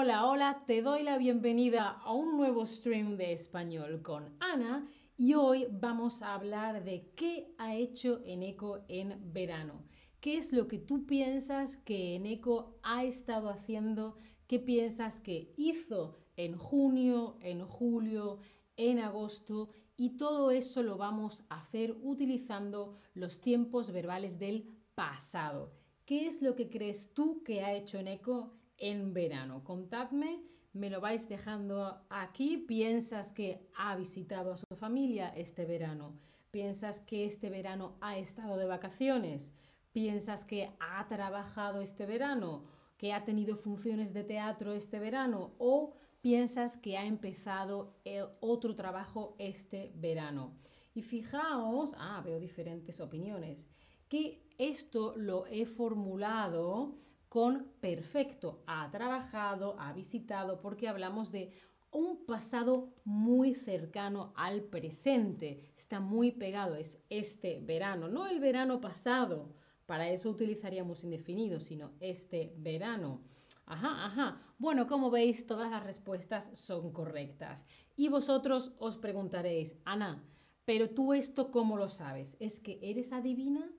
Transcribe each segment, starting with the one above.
Hola, hola, te doy la bienvenida a un nuevo stream de español con Ana y hoy vamos a hablar de qué ha hecho Eneco en verano. ¿Qué es lo que tú piensas que Eneco ha estado haciendo? ¿Qué piensas que hizo en junio, en julio, en agosto? Y todo eso lo vamos a hacer utilizando los tiempos verbales del pasado. ¿Qué es lo que crees tú que ha hecho Eneco en verano? Contadme me lo vais dejando aquí. ¿Piensas que ha visitado a su familia este verano? ¿Piensas que este verano ha estado de vacaciones? ¿Piensas que ha trabajado este verano? ¿Que ha tenido funciones de teatro este verano? ¿O piensas que ha empezado otro trabajo este verano? Y fijaos, ah, veo diferentes opiniones, que esto lo he formulado con perfecto. Ha trabajado, ha visitado, porque hablamos de un pasado muy cercano al presente. Está muy pegado, es este verano, no el verano pasado. Para eso utilizaríamos indefinido, sino este verano. Ajá, ajá. Bueno, como veis, todas las respuestas son correctas. Y vosotros os preguntaréis, Ana, pero tú esto cómo lo sabes? ¿Es que eres adivina?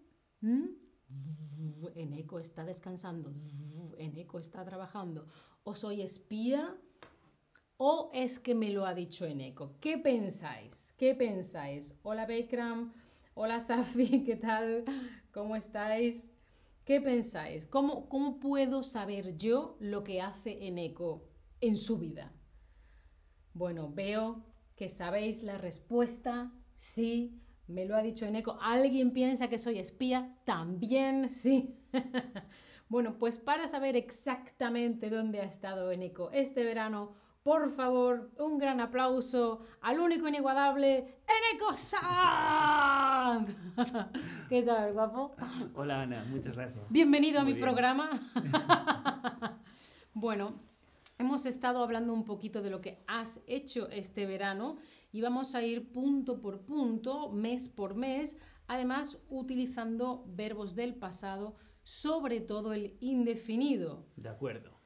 ¿Mm? En eco está descansando, en eco está trabajando, o soy espía, o es que me lo ha dicho en eco. ¿Qué pensáis? ¿Qué pensáis? Hola Bekram, hola Safi, ¿qué tal? ¿Cómo estáis? ¿Qué pensáis? ¿Cómo, ¿Cómo puedo saber yo lo que hace en eco en su vida? Bueno, veo que sabéis la respuesta, sí, me lo ha dicho Eneco. ¿Alguien piensa que soy espía? También, sí. bueno, pues para saber exactamente dónde ha estado Eneco este verano, por favor, un gran aplauso al único inigualable Eneco Sand. ¿Qué tal, guapo? Hola, Ana, muchas gracias. Bienvenido a mi programa. bueno, hemos estado hablando un poquito de lo que has hecho este verano y vamos a ir punto por punto, mes por mes, además utilizando verbos del pasado, sobre todo el indefinido. De acuerdo.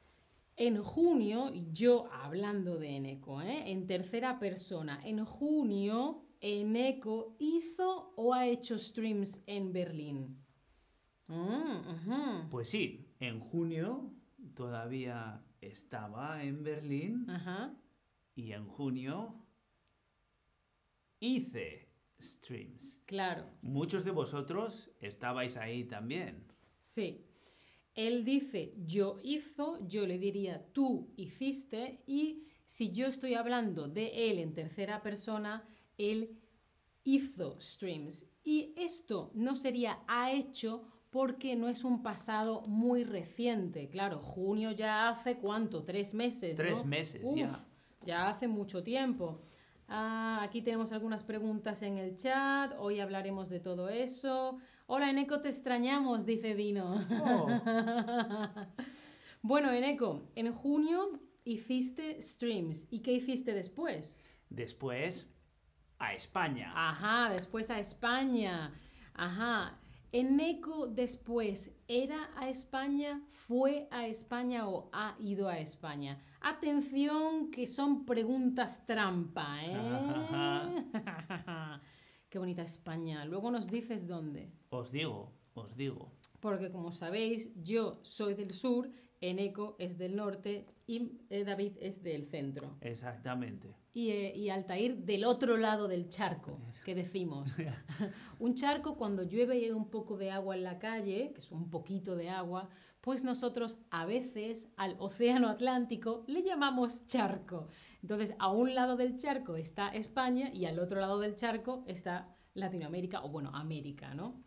En junio, yo hablando de Eneco, ¿eh? en tercera persona, en junio Eneco hizo o ha hecho streams en Berlín. Mm, pues sí, en junio todavía estaba en Berlín y en junio hice streams. Claro. Muchos de vosotros estabais ahí también. Sí. Él dice yo hizo, yo le diría tú hiciste y si yo estoy hablando de él en tercera persona, él hizo streams. Y esto no sería ha hecho porque no es un pasado muy reciente. Claro, junio ya hace cuánto, tres meses. Tres meses, ya. Ya hace mucho tiempo. Ah, aquí tenemos algunas preguntas en el chat. Hoy hablaremos de todo eso. Hola, Eneco, te extrañamos, dice Dino. Oh. bueno, Eneco, en junio hiciste streams. ¿Y qué hiciste después? Después a España. Ajá, después a España. Ajá. Eneco después era a España, fue a España o ha ido a España. Atención, que son preguntas trampa, ¿eh? Qué bonita España. Luego nos dices dónde. Os digo, os digo. Porque como sabéis, yo soy del sur, Eneco es del norte y eh, David es del centro. Exactamente. Y, eh, y, Altair del otro lado del charco, que decimos. un charco cuando llueve y hay un poco de agua en la calle, que es un poquito de agua, pues nosotros a veces al océano Atlántico le llamamos charco. Entonces, a un lado del charco está España y al otro lado del charco está Latinoamérica, o bueno, América, ¿no?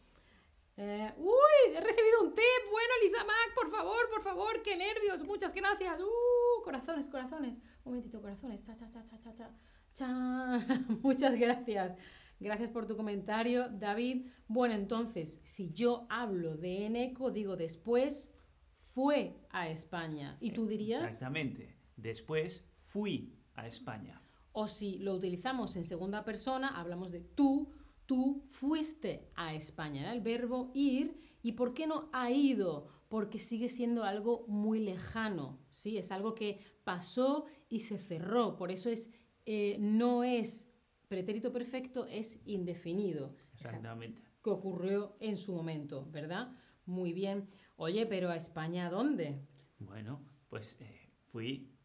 Eh, uy, he recibido un tip. Bueno, Lisa Mac, por favor, por favor, qué nervios. Muchas gracias. Uh, corazones, corazones. Un momentito, corazones. Cha, cha, cha, cha, cha, cha. cha. Muchas gracias. Gracias por tu comentario, David. Bueno, entonces, si yo hablo de Eneco, digo después fue a España. ¿Y tú dirías? Exactamente. Después fui a España. O si lo utilizamos en segunda persona, hablamos de tú tú fuiste a España, el verbo ir. ¿Y por qué no ha ido? Porque sigue siendo algo muy lejano, ¿sí? Es algo que pasó y se cerró, por eso es, eh, no es pretérito perfecto, es indefinido. Exactamente. que ocurrió en su momento, ¿verdad? Muy bien. Oye, pero a España, ¿dónde? Bueno, pues eh, fui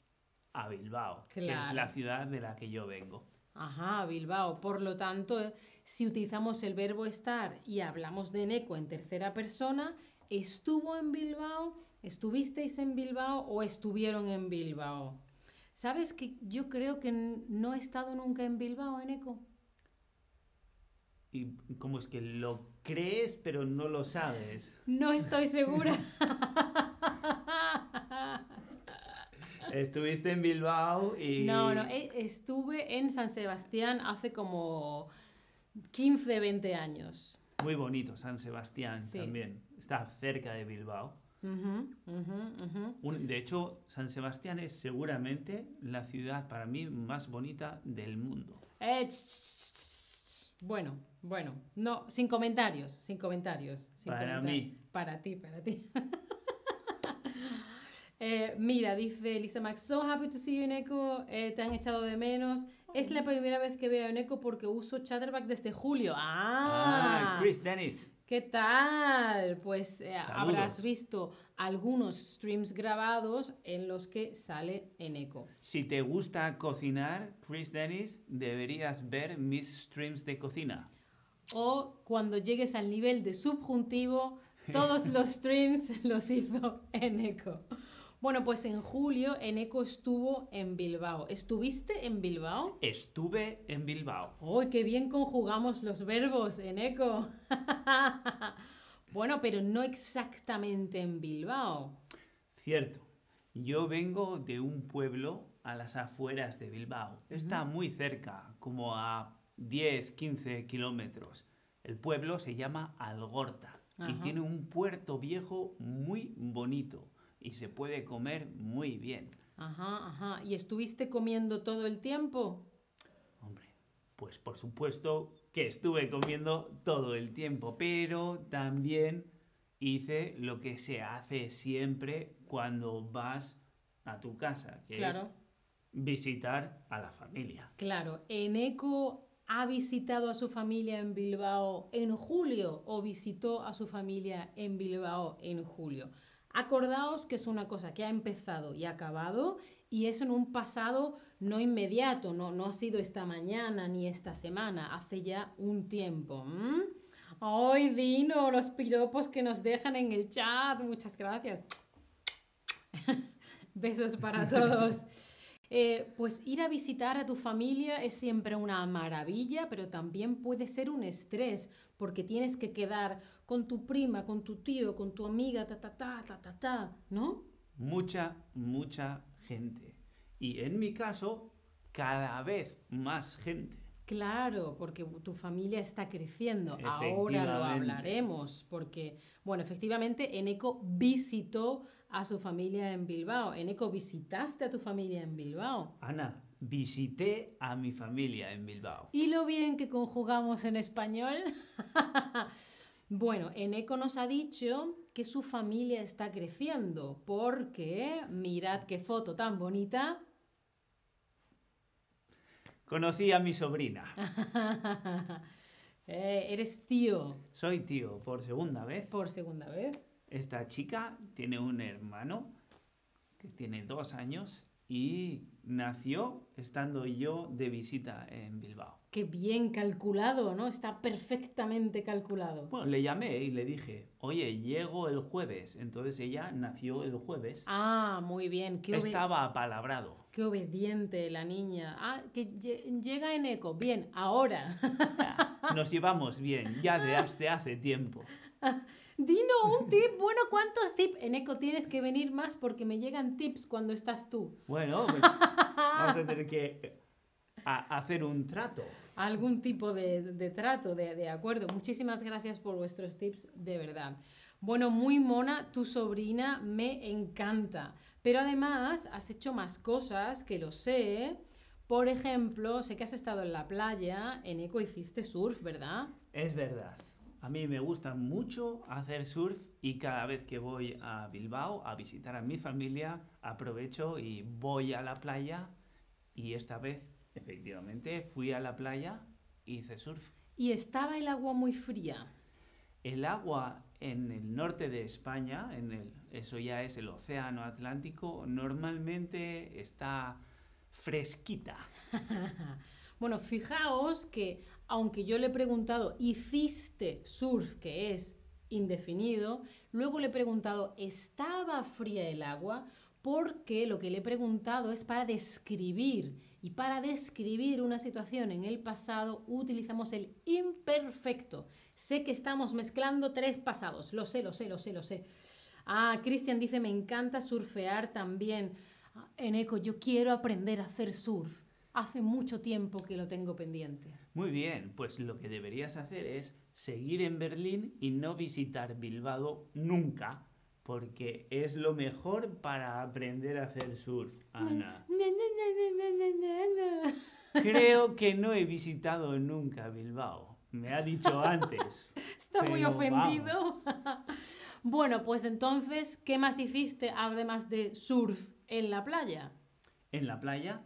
a Bilbao, que es la ciudad de la que yo vengo. Ajá, Bilbao. Por lo tanto, si utilizamos el verbo estar y hablamos de Neko en tercera persona, ¿estuvo en Bilbao? ¿Estuvisteis en Bilbao o estuvieron en Bilbao? ¿Sabes que yo creo que no he estado nunca en Bilbao, en Eco? ¿Y cómo es que lo crees pero no lo sabes? No estoy segura. Estuviste en Bilbao y... No, no, e, estuve en San Sebastián hace como 15, 20 años. Muy bonito San Sebastián también. Está cerca de Bilbao. de hecho, San Sebastián es seguramente la ciudad para mí más bonita del mundo. Eh, bueno, bueno, no, sin comentarios, sin comentarios. para mí. Para ti, para ti. Eh, mira, dice Lisa Max, so happy to see you en Eco, eh, te han echado de menos. Es la primera vez que veo en Eco porque uso Chatterback desde julio. Ah, ah Chris Dennis. ¿Qué tal? Pues eh, habrás visto algunos streams grabados en los que sale en Eco. Si te gusta cocinar, Chris Dennis, deberías ver mis streams de cocina. O cuando llegues al nivel de subjuntivo, todos los streams los hizo en Eco. Bueno, pues en julio Eneco estuvo en Bilbao. ¿Estuviste en Bilbao? Estuve en Bilbao. ¡Uy, qué bien conjugamos los verbos, Eneco! bueno, pero no exactamente en Bilbao. Cierto. Yo vengo de un pueblo a las afueras de Bilbao. Está muy cerca, como a 10, 15 kilómetros. El pueblo se llama Algorta y tiene un puerto viejo muy bonito y se puede comer muy bien. Ajá, ajá. ¿Y estuviste comiendo todo el tiempo? Hombre, pues por supuesto que estuve comiendo todo el tiempo, pero también hice lo que se hace siempre cuando vas a tu casa, que es visitar a la familia. Claro, Eneco ha visitado a su familia en Bilbao en julio o visitó a su familia en Bilbao en julio. Acordaos que es una cosa que ha empezado y acabado y es en un pasado no inmediato, no, no ha sido esta mañana ni esta semana, hace ya un tiempo. ¡Ay, Dino! Los piropos que nos dejan en el chat. Muchas gracias. Besos para todos. Eh, pues ir a visitar a tu familia es siempre una maravilla, pero también puede ser un estrés, porque tienes que quedar con tu prima, con tu tío, con tu amiga, ta, ta, ta, ta, ta, ta, ¿no? Mucha, mucha gente. Y en mi caso, cada vez más gente. Claro, porque tu familia está creciendo. Ahora lo hablaremos, porque, bueno, efectivamente, Eneco visitó a su familia en Bilbao. Eneco, ¿visitaste a tu familia en Bilbao? Ana, visité a mi familia en Bilbao. ¿Y lo bien que conjugamos en español? bueno, Eneco nos ha dicho que su familia está creciendo, porque mirad qué foto tan bonita. Conocí a mi sobrina. Eh, eres tío. Soy tío por segunda vez. Por segunda vez. Esta chica tiene un hermano que tiene dos años y nació estando yo de visita en Bilbao. Qué bien calculado, ¿no? Está perfectamente calculado. Bueno, le llamé y le dije, oye, llego el jueves. Entonces ella nació el jueves. Ah, muy bien. Qué Estaba apalabrado. Qué obediente la niña. Ah, que llega en eco. Bien, ahora. Nos llevamos bien, ya desde hace tiempo. Dino, un tip. Bueno, ¿cuántos tips? En Eco tienes que venir más porque me llegan tips cuando estás tú. Bueno, pues vamos a tener que hacer un trato. Algún tipo de, trato, de, de, acuerdo. Muchísimas gracias por vuestros tips, de verdad. Bueno, muy mona, tu sobrina me encanta. Pero además has hecho más cosas que lo sé. Por ejemplo, sé que has estado en la playa, en Eco hiciste surf, ¿verdad? Es verdad. A mí me gusta mucho hacer surf y cada vez que voy a Bilbao a visitar a mi familia, aprovecho y voy a la playa y esta vez efectivamente fui a la playa y hice surf. ¿Y estaba el agua muy fría? El agua en el norte de España, en el, eso ya es el Océano Atlántico, normalmente está fresquita. bueno, fijaos que aunque yo le he preguntado, ¿hiciste surf? que es indefinido, luego le he preguntado, ¿estaba fría el agua? Porque lo que le he preguntado es para describir. Y para describir una situación en el pasado utilizamos el imperfecto. Sé que estamos mezclando tres pasados. Lo sé, lo sé, lo sé, lo sé. Ah, Cristian dice, me encanta surfear también. Ah, en eco, yo quiero aprender a hacer surf. Hace mucho tiempo que lo tengo pendiente. Muy bien, pues lo que deberías hacer es seguir en Berlín y no visitar Bilbao nunca, porque es lo mejor para aprender a hacer surf, Ana. Creo que no he visitado nunca Bilbao. Me ha dicho antes. Está muy ofendido. bueno, pues entonces, ¿qué más hiciste además de surf en la playa? En la playa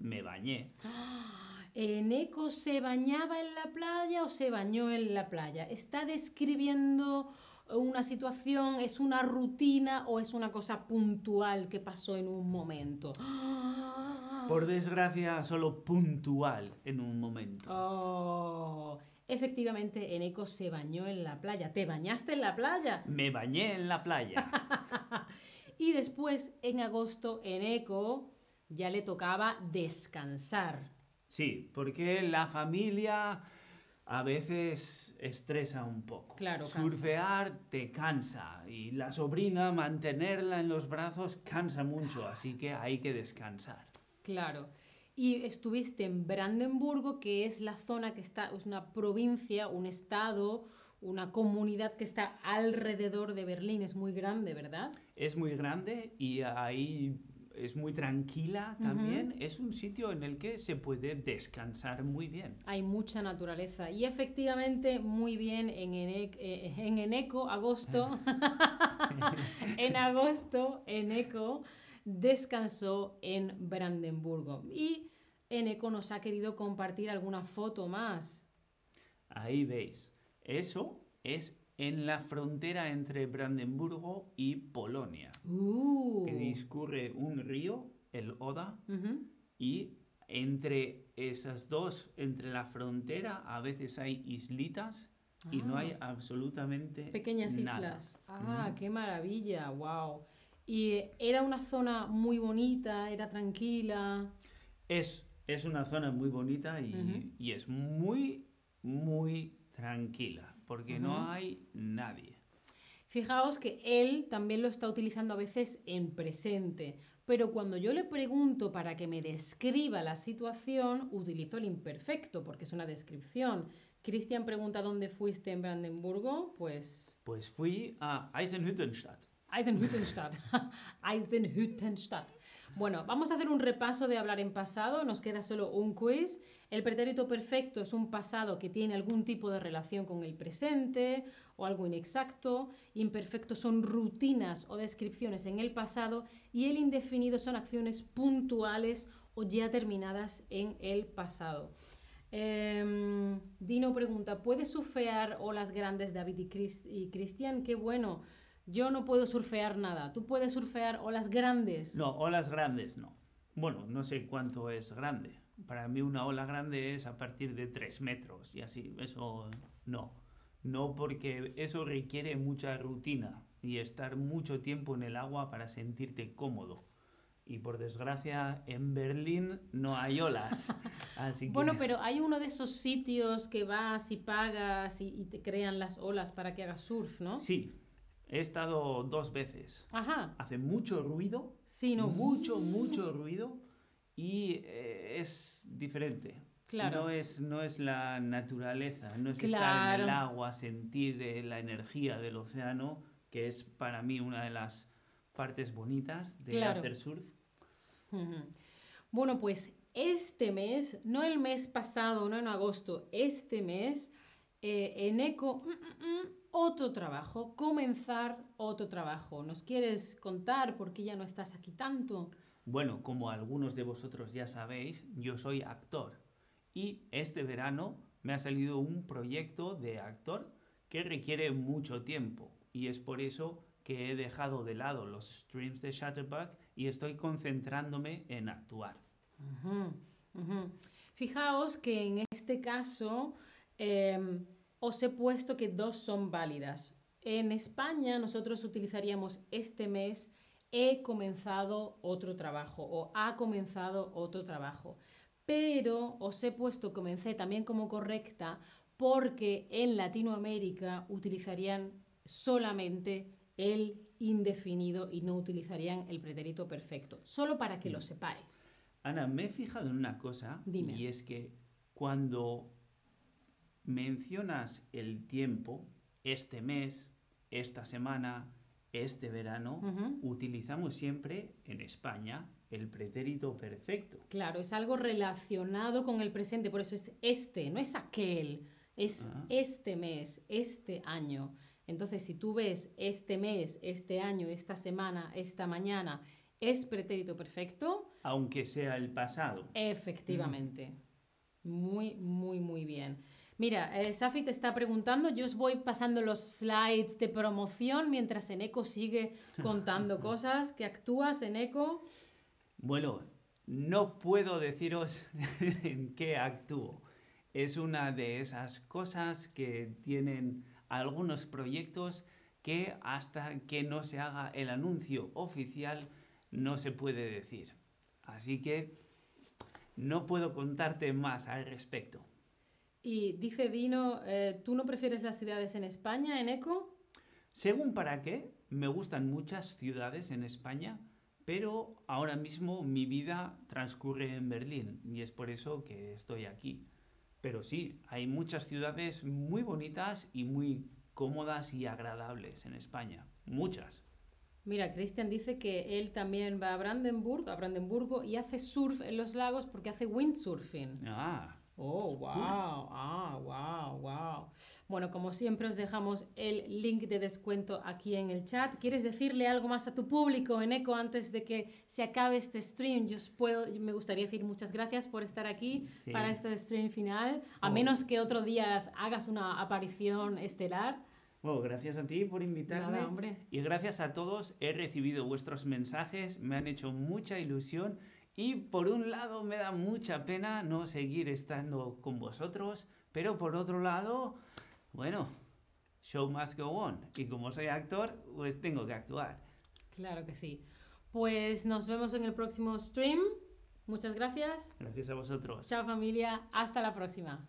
me bañé. ¿Eneco se bañaba en la playa o se bañó en la playa? ¿Está describiendo una situación, es una rutina o es una cosa puntual que pasó en un momento? Por desgracia, solo puntual en un momento. Oh, efectivamente, Eneco se bañó en la playa. ¿Te bañaste en la playa? Me bañé en la playa. y después, en agosto, Eneco ya le tocaba descansar. Sí, porque la familia a veces estresa un poco. Claro, Surfear te cansa y la sobrina mantenerla en los brazos cansa mucho, así que hay que descansar. Claro. Y estuviste en Brandenburgo, que es la zona que está, es una provincia, un estado, una comunidad que está alrededor de Berlín, es muy grande, ¿verdad? Es muy grande y ahí es muy tranquila también. Es un sitio en el que se puede descansar muy bien. Hay mucha naturaleza. Y efectivamente, muy bien en, eh, en Eneco, agosto. en agosto, Eneco descansó en Brandenburgo. Y Eneco nos ha querido compartir alguna foto más. Ahí veis. Eso es en la frontera entre Brandenburgo y Polonia, uh. que discurre un río, el Oda, y entre esas dos, entre la frontera, a veces hay islitas y no hay ah. absolutamente pequeñas islas. Ah, qué maravilla, wow. Y era una zona muy bonita, era tranquila. Es, es una zona muy bonita y, y es muy, muy tranquila porque no hay nadie. Fijaos que él también lo está utilizando a veces en presente, pero cuando yo le pregunto para que me describa la situación, utilizo el imperfecto porque es una descripción. Cristian pregunta dónde fuiste en Brandenburgo, pues... Pues fui a Eisenhüttenstadt. Eisenhüttenstadt. Eisenhüttenstadt. Bueno, vamos a hacer un repaso de hablar en pasado, nos queda solo un quiz. El pretérito perfecto es un pasado que tiene algún tipo de relación con el presente o algo inexacto. Imperfecto son rutinas o descripciones en el pasado y el indefinido son acciones puntuales o ya terminadas en el pasado. Em, Dino pregunta, ¿puedes surfear olas grandes David y Cristian? Qué bueno. Yo no puedo surfear nada. ¿Tú puedes surfear olas grandes? No, olas grandes no. Bueno, no sé cuánto es grande. Para mí una ola grande es a partir de 3 metros y así. Eso no. No porque eso requiere mucha rutina y estar mucho tiempo en el agua para sentirte cómodo. Y por desgracia en Berlín no hay olas. Así Bueno, pero hay uno de esos sitios que vas y pagas y, y te crean las olas para que hagas surf, ¿no? Sí, He estado dos veces. Ajá. Hace mucho ruido. Sí, ¿no? Mucho, mucho ruido. Y eh, es diferente. Claro. No es, no es la naturaleza, no es estar en el agua, sentir eh, la energía del océano, que es para mí una de las partes bonitas de hacer surf. Bueno, pues este mes, no el mes pasado, no en agosto, este mes Eh, en eco, mm, mm, mm, otro trabajo, comenzar otro trabajo. ¿Nos quieres contar por qué ya no estás aquí tanto? Bueno, como algunos de vosotros ya sabéis, yo soy actor y este verano me ha salido un proyecto de actor que requiere mucho tiempo y es por eso que he dejado de lado los streams de Shutterbug y estoy concentrándome en actuar. Fijaos que en este caso em, os he puesto que dos son válidas. En España nosotros utilizaríamos este mes he comenzado otro trabajo o ha comenzado otro trabajo. Pero os he puesto comencé también como correcta porque en Latinoamérica utilizarían solamente el indefinido y no utilizarían el pretérito perfecto. Solo para que lo sepáis. Ana, me he fijado en una cosa y es que cuando mencionas el tiempo, este mes, esta semana, este verano, utilizamos siempre en España el pretérito perfecto. Claro, es algo relacionado con el presente, por eso es este, no es aquel, es ah. este mes, este año. Entonces, si tú ves este mes, este año, esta semana, esta mañana, es pretérito perfecto. Aunque sea el pasado. Efectivamente. Muy, muy, muy bien. Mira, eh, Safi te está preguntando, yo os voy pasando los slides de promoción mientras Eneco sigue contando cosas. ¿Que actúas, Eneco? Bueno, no puedo deciros en qué actúo. Es una de esas cosas que tienen algunos proyectos que hasta que no se haga el anuncio oficial no se puede decir. Así que no puedo contarte más al respecto. Y dice Dino, eh, ¿tú no prefieres las ciudades en España, en ECO? Según para qué, me gustan muchas ciudades en España, pero ahora mismo mi vida transcurre en Berlín y es por eso que estoy aquí. Pero sí, hay muchas ciudades muy bonitas y muy cómodas y agradables en España. Muchas. Mira, Christian dice que él también va a Brandenburg, a Brandenburgo y hace surf en los lagos porque hace windsurfing. Ah. Oh, wow, ah, wow, wow. Bueno, como siempre os dejamos el link de descuento aquí en el chat. ¿Quieres decirle algo más a tu público, en eco antes de que se acabe este stream? Yo os puedo, me gustaría decir muchas gracias por estar aquí para este stream final, a oh. menos que otro día hagas una aparición estelar. Bueno, gracias a ti por invitarme. hombre. Y gracias a todos, he recibido vuestros mensajes, me han hecho mucha ilusión. Y por un lado me da mucha pena no seguir estando con vosotros, pero por otro lado, bueno, show must go on. Y como soy actor, pues tengo que actuar. Claro que sí. Pues nos vemos en el próximo stream. Muchas gracias. Gracias a vosotros. Chao familia. Hasta la próxima.